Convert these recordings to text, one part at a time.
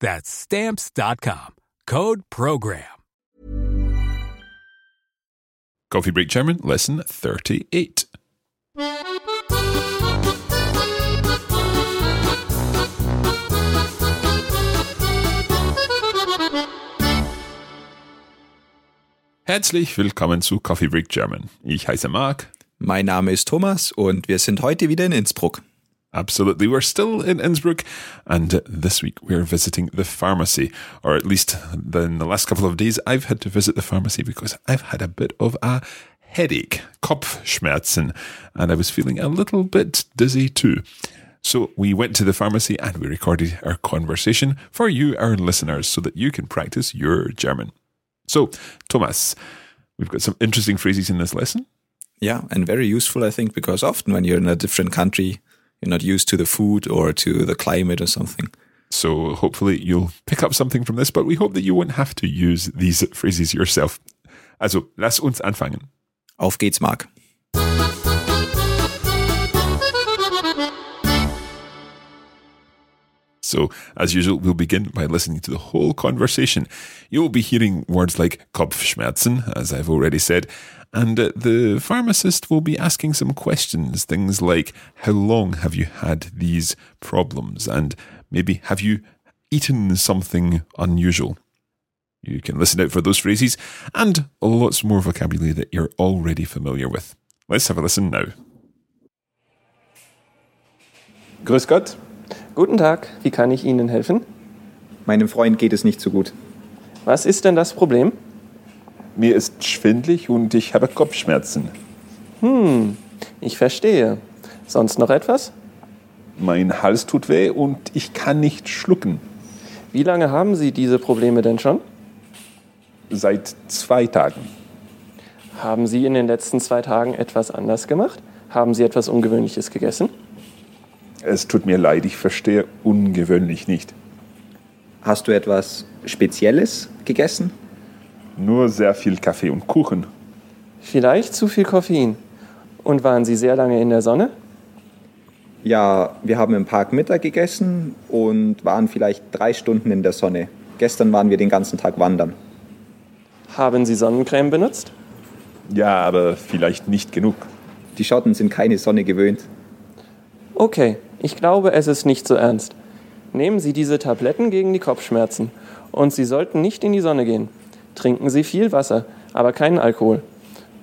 That's stamps.com. Code program. Coffee Break German, lesson 38. Herzlich willkommen zu Coffee Break German. Ich heiße Mark. Mein Name ist Thomas und wir sind heute wieder in Innsbruck. Absolutely. We're still in Innsbruck, and this week we're visiting the pharmacy, or at least in the last couple of days, I've had to visit the pharmacy because I've had a bit of a headache, Kopfschmerzen, and I was feeling a little bit dizzy too. So we went to the pharmacy and we recorded our conversation for you, our listeners, so that you can practice your German. So, Thomas, we've got some interesting phrases in this lesson. Yeah, and very useful, I think, because often when you're in a different country, you're not used to the food or to the climate or something. So hopefully you'll pick up something from this, but we hope that you won't have to use these phrases yourself. Also, lass uns anfangen. Auf geht's, Mark. So, as usual, we'll begin by listening to the whole conversation. You'll be hearing words like Kopfschmerzen, as I've already said, and uh, the pharmacist will be asking some questions, things like how long have you had these problems, and maybe have you eaten something unusual? You can listen out for those phrases and lots more vocabulary that you're already familiar with. Let's have a listen now. Grüß Gott. Guten Tag, wie kann ich Ihnen helfen? Meinem Freund geht es nicht so gut. Was ist denn das Problem? Mir ist schwindlig und ich habe Kopfschmerzen. Hm, ich verstehe. Sonst noch etwas? Mein Hals tut weh und ich kann nicht schlucken. Wie lange haben Sie diese Probleme denn schon? Seit zwei Tagen. Haben Sie in den letzten zwei Tagen etwas anders gemacht? Haben Sie etwas Ungewöhnliches gegessen? Es tut mir leid, ich verstehe ungewöhnlich nicht. Hast du etwas Spezielles gegessen? Nur sehr viel Kaffee und Kuchen. Vielleicht zu viel Koffein. Und waren Sie sehr lange in der Sonne? Ja, wir haben im Park Mittag gegessen und waren vielleicht drei Stunden in der Sonne. Gestern waren wir den ganzen Tag wandern. Haben Sie Sonnencreme benutzt? Ja, aber vielleicht nicht genug. Die Schotten sind keine Sonne gewöhnt. Okay, ich glaube, es ist nicht so ernst. Nehmen Sie diese Tabletten gegen die Kopfschmerzen. Und Sie sollten nicht in die Sonne gehen. Trinken Sie viel Wasser, aber keinen Alkohol.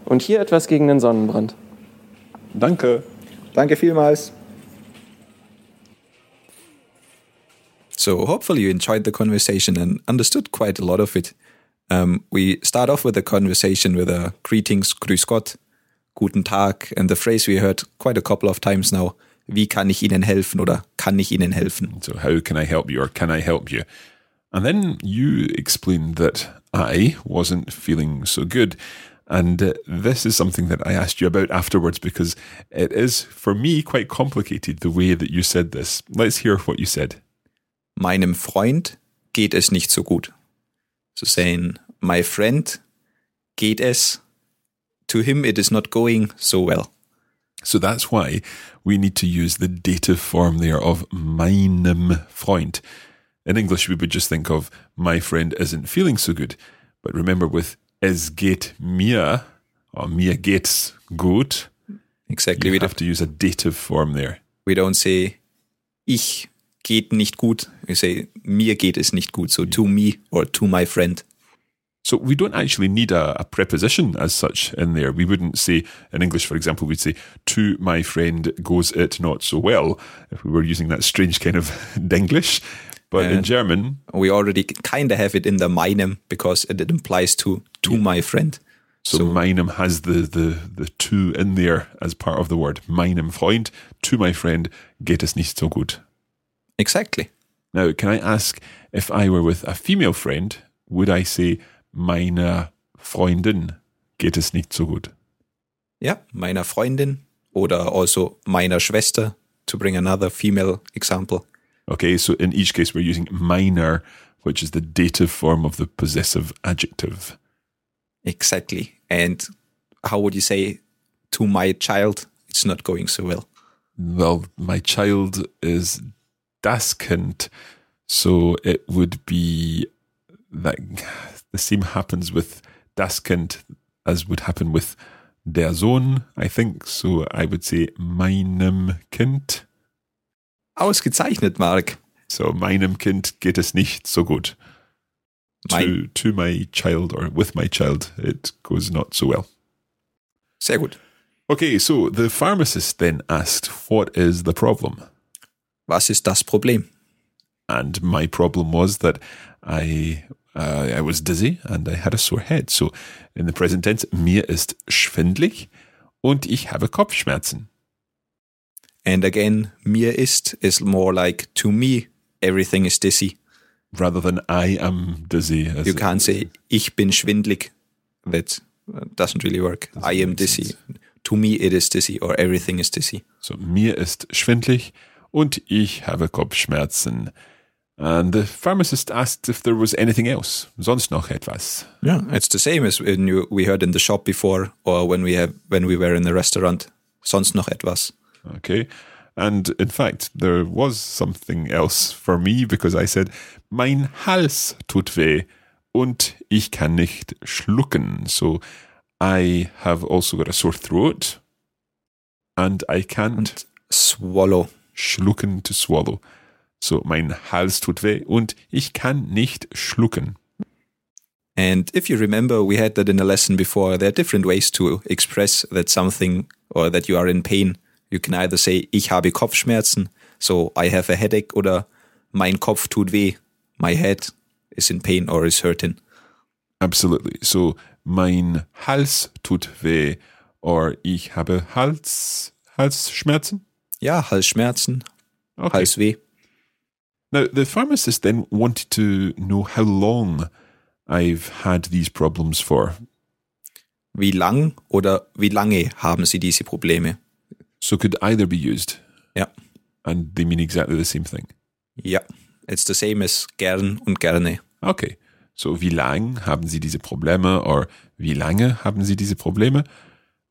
Und hier etwas gegen den Sonnenbrand. Danke. Danke vielmals. So, hopefully, you enjoyed the conversation and understood quite a lot of it. Um, we start off with the conversation with a greetings, Grüß Gott, Guten Tag, and the phrase we heard quite a couple of times now. Wie kann ich Ihnen helfen oder kann ich Ihnen helfen? So, how can I help you or can I help you? And then you explained that I wasn't feeling so good. And uh, this is something that I asked you about afterwards because it is, for me, quite complicated the way that you said this. Let's hear what you said. Meinem Freund geht es nicht so gut. So saying, my friend geht es, to him it is not going so well. So that's why we need to use the dative form there of meinem Freund. In English, we would just think of my friend isn't feeling so good. But remember, with es geht mir, or mir geht's gut, Exactly. you We, have to use a dative form there. we don't say, ich geht nicht gut. We say, mir geht es nicht gut. So to me or to my friend. So we don't actually need a, a, preposition as such in there. We wouldn't say, in English, for example, we'd say, to my friend goes it not so well, if we were using that strange kind of Denglish. But in German, we already kind of have it in the meinem because it implies to to yeah. my friend. So, so meinem has the, the, the to in there as part of the word. Meinem Freund, to my friend, geht es nicht so gut. Exactly. Now, can I ask if I were with a female friend, would I say meiner Freundin geht es nicht so gut? Ja, meiner Freundin oder also meiner Schwester to bring another female example. Okay, so in each case, we're using meiner, which is the dative form of the possessive adjective. Exactly. And how would you say to my child, it's not going so well? Well, my child is das Kind. So it would be that the same happens with das Kind as would happen with der Sohn, I think. So I would say meinem Kind. Ausgezeichnet, Mark. So, meinem Kind geht es nicht so gut. To, to my child or with my child, it goes not so well. Sehr gut. Okay, so the pharmacist then asked, What is the problem? Was ist das Problem? And my problem was that I uh, I was dizzy and I had a sore head. So in the present tense, mir ist schwindlig und ich habe Kopfschmerzen. And again, mir ist is more like to me, everything is dizzy. Rather than I am dizzy. You can't say ich bin schwindlig. That doesn't really work. Doesn't I am dizzy. Sense. To me it is dizzy or everything is dizzy. So mir ist schwindlig und ich habe Kopfschmerzen. And the pharmacist asked if there was anything else. Sonst noch etwas. Yeah, it's the same as when you, we heard in the shop before or when we have when we were in the restaurant. Sonst noch etwas. Okay. And in fact, there was something else for me because I said, mein Hals tut weh und ich kann nicht schlucken. So I have also got a sore throat and I can't and swallow. Schlucken to swallow. So mein Hals tut weh und ich kann nicht schlucken. And if you remember, we had that in a lesson before. There are different ways to express that something or that you are in pain. You can either say, ich habe Kopfschmerzen, so I have a headache, oder mein Kopf tut weh, my head is in pain or is hurting. Absolutely. So, mein Hals tut weh, or ich habe Hals, Halsschmerzen? Ja, Halsschmerzen, okay. Halsweh. Now, the pharmacist then wanted to know how long I've had these problems for. Wie lang oder wie lange haben Sie diese Probleme? So could either be used. Yeah. And they mean exactly the same thing. Yeah. It's the same as gern und gerne. Okay. So wie lang haben Sie diese Probleme or wie lange haben Sie diese Probleme?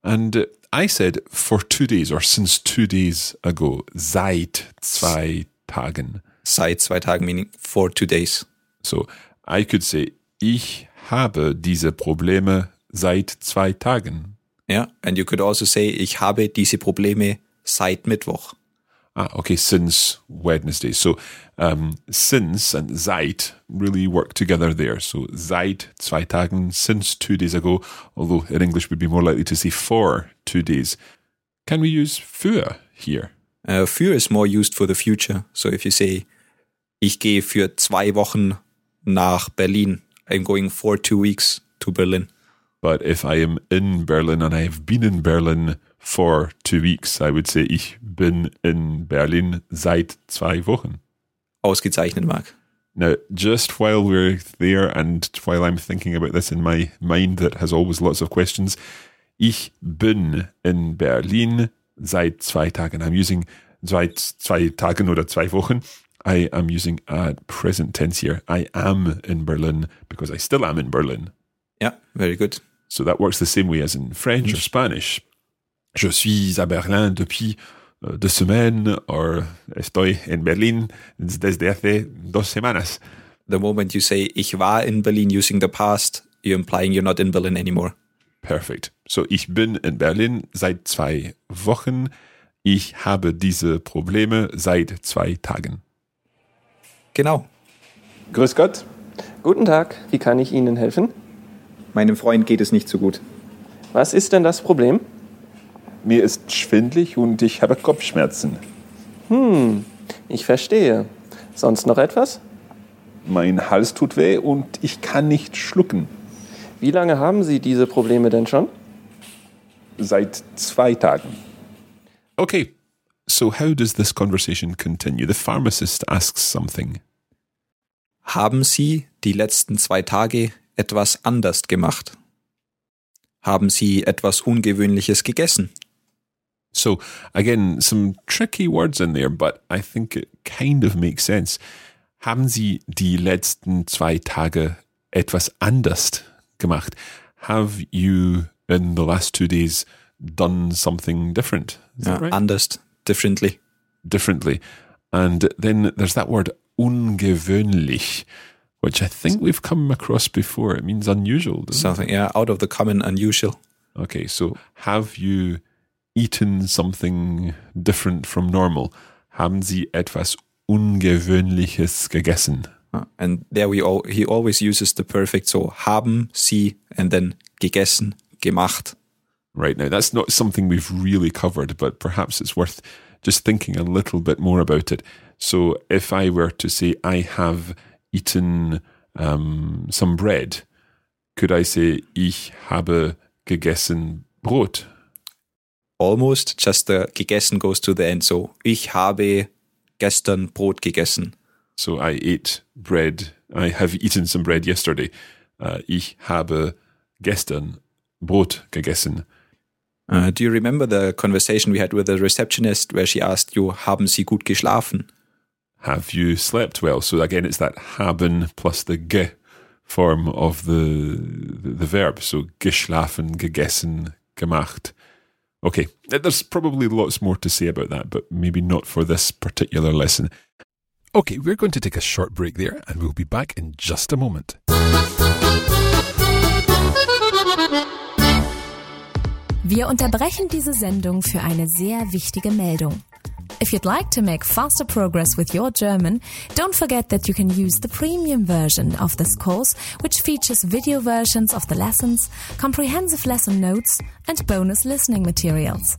And I said for two days or since two days ago, seit zwei Tagen. Seit zwei Tagen meaning for two days. So I could say ich habe diese Probleme seit zwei Tagen. Yeah, and you could also say, ich habe diese Probleme seit Mittwoch. Ah, okay, since Wednesday. So, um, since and seit really work together there. So, seit zwei Tagen, since two days ago, although in English we'd be more likely to say for two days. Can we use für here? Uh, für is more used for the future. So, if you say, ich gehe für zwei Wochen nach Berlin, I'm going for two weeks to Berlin. But if I am in Berlin and I have been in Berlin for two weeks, I would say, ich bin in Berlin seit zwei Wochen. Ausgezeichnet, Mark. Now, just while we're there and while I'm thinking about this in my mind that has always lots of questions, ich bin in Berlin seit zwei Tagen. I'm using seit zwei Tagen oder zwei Wochen. I am using a present tense here. I am in Berlin because I still am in Berlin. Yeah, very good. So that works the same way as in French or Spanish. Je suis à Berlin depuis uh, deux semaines, or estoy en Berlin desde hace dos semanas. The moment you say ich war in Berlin using the past, you're implying you're not in Berlin anymore. Perfect. So ich bin in Berlin seit zwei Wochen. Ich habe diese Probleme seit zwei Tagen. Genau. Grüß Gott. Guten Tag. Wie kann ich Ihnen helfen? Meinem Freund geht es nicht so gut. Was ist denn das Problem? Mir ist schwindlig und ich habe Kopfschmerzen. Hm, ich verstehe. Sonst noch etwas? Mein Hals tut weh und ich kann nicht schlucken. Wie lange haben Sie diese Probleme denn schon? Seit zwei Tagen. Okay, so how does this conversation continue? The pharmacist asks something. Haben Sie die letzten zwei Tage etwas anders gemacht? Haben Sie etwas Ungewöhnliches gegessen? So, again, some tricky words in there, but I think it kind of makes sense. Haben Sie die letzten zwei Tage etwas anders gemacht? Have you, in the last two days, done something different? Is Ja, right? Anders, differently. differently. And then there's that word ungewöhnlich, which I think we've come across before. It means unusual. doesn't it? Something, yeah, out of the common, unusual. Okay, so have you eaten something different from normal? Haben Sie etwas Ungewöhnliches gegessen? Uh, And there we all, he always uses the perfect so haben Sie and then gegessen, gemacht. Right now, that's not something we've really covered, but perhaps it's worth just thinking a little bit more about it. So, if I were to say, I have eaten um, some bread, could I say, ich habe gegessen Brot? Almost, just the gegessen goes to the end. So ich habe gestern Brot gegessen. So, I ate bread. I have eaten some bread yesterday. Uh, ich habe gestern Brot gegessen. Uh, do you remember the conversation we had with the receptionist where she asked you, haben Sie gut geschlafen? have you slept well? So again, it's that haben plus the ge form of the the, the verb. So geschlafen, gegessen, gemacht. Okay, there's probably lots more to say about that, but maybe not for this particular lesson. Okay, we're going to take a short break there, and we'll be back in just a moment. Wir unterbrechen diese Sendung für eine sehr wichtige Meldung. If you'd like to make faster progress with your German, don't forget that you can use the premium version of this course, which features video versions of the lessons, comprehensive lesson notes, and bonus listening materials.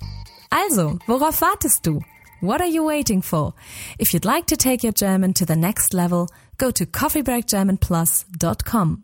Also, worauf wartest du? What are you waiting for? If you'd like to take your German to the next level, go to coffeebreakgermanplus.com.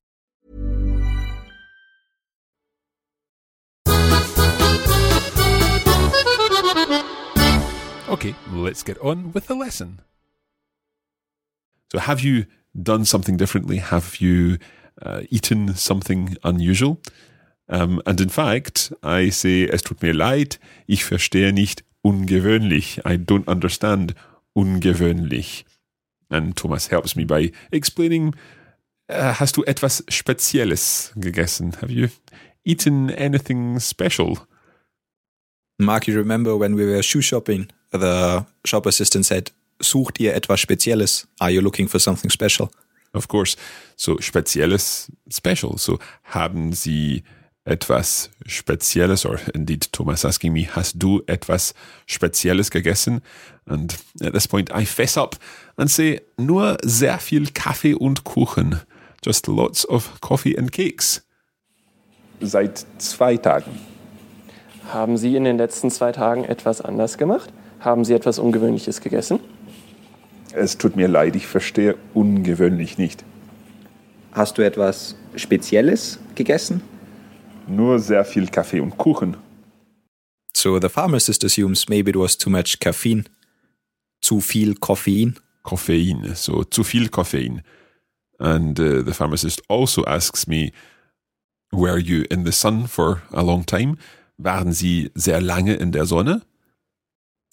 Okay, let's get on with the lesson. So, have you done something differently? Have you uh, eaten something unusual? Um, and in fact, I say, es tut mir leid, ich verstehe nicht ungewöhnlich. I don't understand ungewöhnlich. And Thomas helps me by explaining, uh, hast du etwas Spezielles gegessen? Have you eaten anything special? Mark, you remember when we were shoe shopping, the shop assistant said, sucht ihr etwas Spezielles? Are you looking for something special? Of course. So spezielles special. So haben Sie etwas Spezielles, or indeed Thomas asking me, hast du etwas Spezielles gegessen? And at this point I fess up and say, nur sehr viel Kaffee und Kuchen. Just lots of coffee and cakes. Seit zwei Tagen. Haben Sie in den letzten zwei Tagen etwas anders gemacht? Haben Sie etwas Ungewöhnliches gegessen? Es tut mir leid, ich verstehe ungewöhnlich nicht. Hast du etwas Spezielles gegessen? Nur sehr viel Kaffee und Kuchen. So the pharmacist assumes maybe it was too much caffeine, zu viel Koffein. Koffein. So zu viel Koffein. And uh, the pharmacist also asks me, were you in the sun for a long time? Waren Sie sehr lange in der Sonne?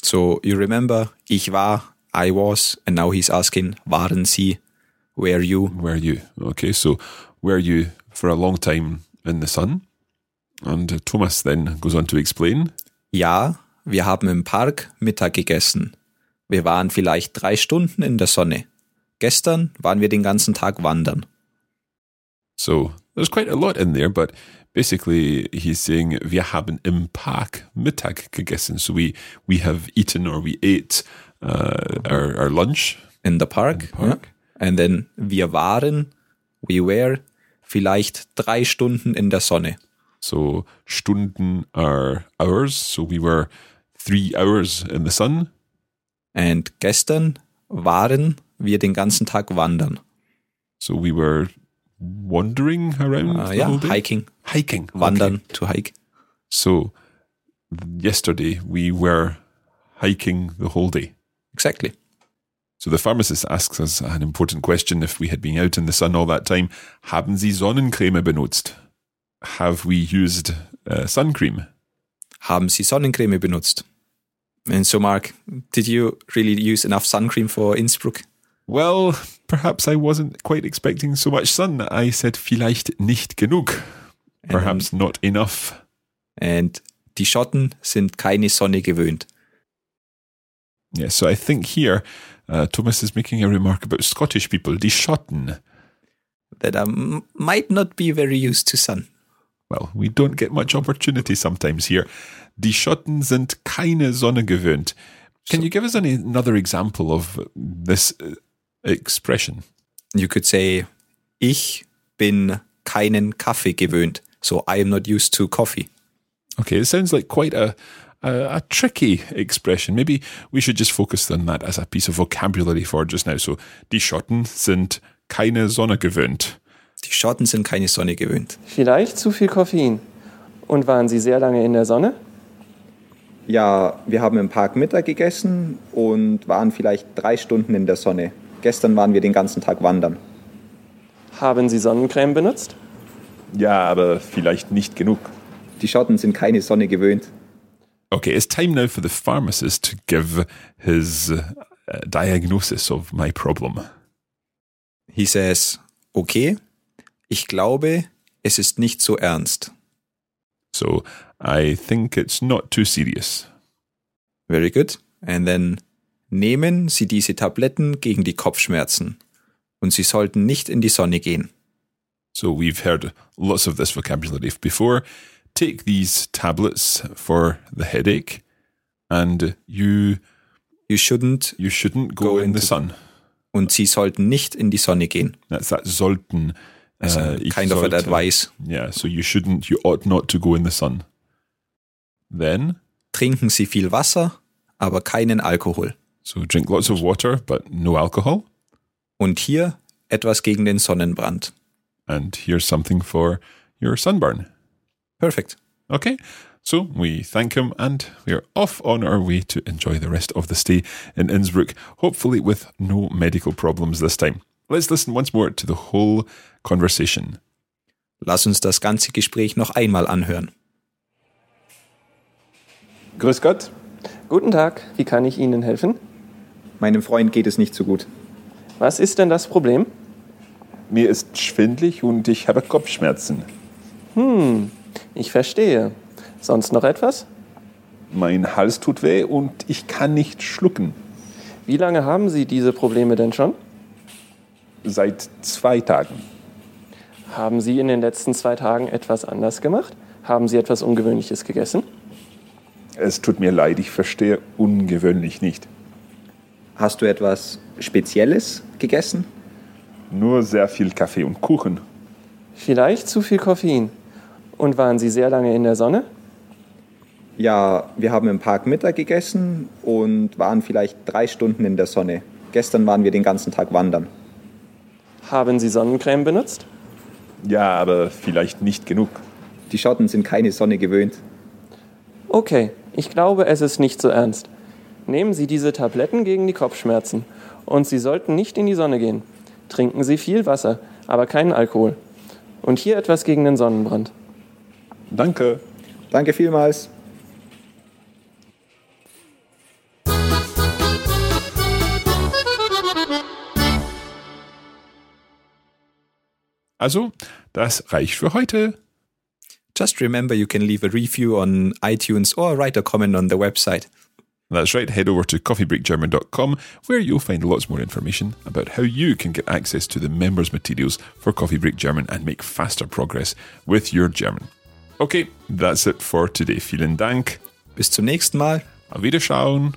So you remember, ich war, I was, and now he's asking, waren Sie, were you? Were you? Okay, so were you for a long time in the sun? And uh, Thomas then goes on to explain. Ja, wir haben im Park Mittag gegessen. Wir waren vielleicht drei Stunden in der Sonne. Gestern waren wir den ganzen Tag wandern. So there's quite a lot in there, but basically he's saying wir haben im Park Mittag gegessen. So we we have eaten or we ate uh, our, our lunch In the park. In the park. Ja. And then wir waren, we were, vielleicht drei Stunden in der Sonne. So Stunden are hours. So we were three hours in the sun. And gestern waren wir den ganzen Tag wandern. So we were wandering around Uh, the ja, whole day? hiking. Hiking. Wandern, Okay. to hike. So yesterday we were hiking the whole day. Exactly. So the pharmacist asks us an important question. If we had been out in the sun all that time, haben Sie Sonnencreme benutzt? Have we used uh, sun cream? Haben Sie Sonnencreme benutzt? And so, Mark, did you really use enough sun cream for Innsbruck? Well, perhaps I wasn't quite expecting so much sun. I said vielleicht nicht genug. Perhaps not enough. And die Schotten sind keine Sonne gewöhnt. Yeah, so I think here uh, Thomas is making a remark about Scottish people, die Schotten. That um, might not be very used to sun. Well, we don't get much opportunity sometimes here. Die Schotten sind keine Sonne gewöhnt. Can you give us any, another example of this uh, expression? You could say, ich bin keinen Kaffee gewöhnt. So I am not used to coffee. Okay, it sounds like quite a, a, a tricky expression. Maybe we should just focus on that as a piece of vocabulary for just now. So, die Schotten sind keine Sonne gewöhnt. Die Schotten sind keine Sonne gewöhnt. Vielleicht zu viel Koffein. Und waren Sie sehr lange in der Sonne? Ja, wir haben im Park Mittag gegessen und waren vielleicht drei Stunden in der Sonne. Gestern waren wir den ganzen Tag wandern. Haben Sie Sonnencreme benutzt? Ja, aber vielleicht nicht genug. Die Schotten sind keine Sonne gewöhnt. Okay, it's time now for the pharmacist to give his uh, diagnosis of my problem. He says, okay, ich glaube, es ist nicht so ernst. So, I think it's not too serious. Very good. And then nehmen Sie diese Tabletten gegen die Kopfschmerzen. Und Sie sollten nicht in die Sonne gehen. So, we've heard lots of this vocabulary before. Take these tablets for the headache, and you You shouldn't you shouldn't go, Go in the sun. und Sie sollten nicht in die Sonne gehen. That's that sollten. Uh, kind of an sollte- advice. Yeah, so you shouldn't, you ought not to go in the sun. Then, Trinken Sie viel Wasser, aber keinen Alkohol. So drink lots of water, but no alcohol. Und hier etwas gegen den Sonnenbrand. And here's something for your sunburn. Perfect. Okay, so we thank him and we're off on our way to enjoy the rest of the stay in Innsbruck, hopefully with no medical problems this time. Let's listen once more to the whole conversation. Lass uns das ganze Gespräch noch einmal anhören. Grüß Gott. Guten Tag, wie kann ich Ihnen helfen? Meinem Freund geht es nicht so gut. Was ist denn das Problem? Mir ist schwindlig und ich habe Kopfschmerzen. Ich verstehe. Sonst noch etwas? Mein Hals tut weh und ich kann nicht schlucken. Wie lange haben Sie diese Probleme denn schon? Seit zwei Tagen. Haben Sie in den letzten zwei Tagen etwas anders gemacht? Haben Sie etwas Ungewöhnliches gegessen? Es tut mir leid, ich verstehe ungewöhnlich nicht. Hast du etwas Spezielles gegessen? Nur sehr viel Kaffee und Kuchen. Vielleicht zu viel Koffein. Und waren Sie sehr lange in der Sonne? Ja, wir haben im Park Mittag gegessen und waren vielleicht drei Stunden in der Sonne. Gestern waren wir den ganzen Tag wandern. Haben Sie Sonnencreme benutzt? Ja, aber vielleicht nicht genug. Die Schotten sind keine Sonne gewöhnt. Okay, ich glaube, es ist nicht so ernst. Nehmen Sie diese Tabletten gegen die Kopfschmerzen. Und Sie sollten nicht in die Sonne gehen. Trinken Sie viel Wasser, aber keinen Alkohol. Und hier etwas gegen den Sonnenbrand. Danke. Danke vielmals. Also, das reicht für heute. Just remember you can leave a review on iTunes or write a comment on the website. That's right, head over to coffeebreakgerman.com where you'll find lots more information about how you can get access to the members' materials for Coffee Break German and make faster progress with your German. Okay, that's it for today. Vielen Dank. Bis zum nächsten Mal. Auf Wiederschauen.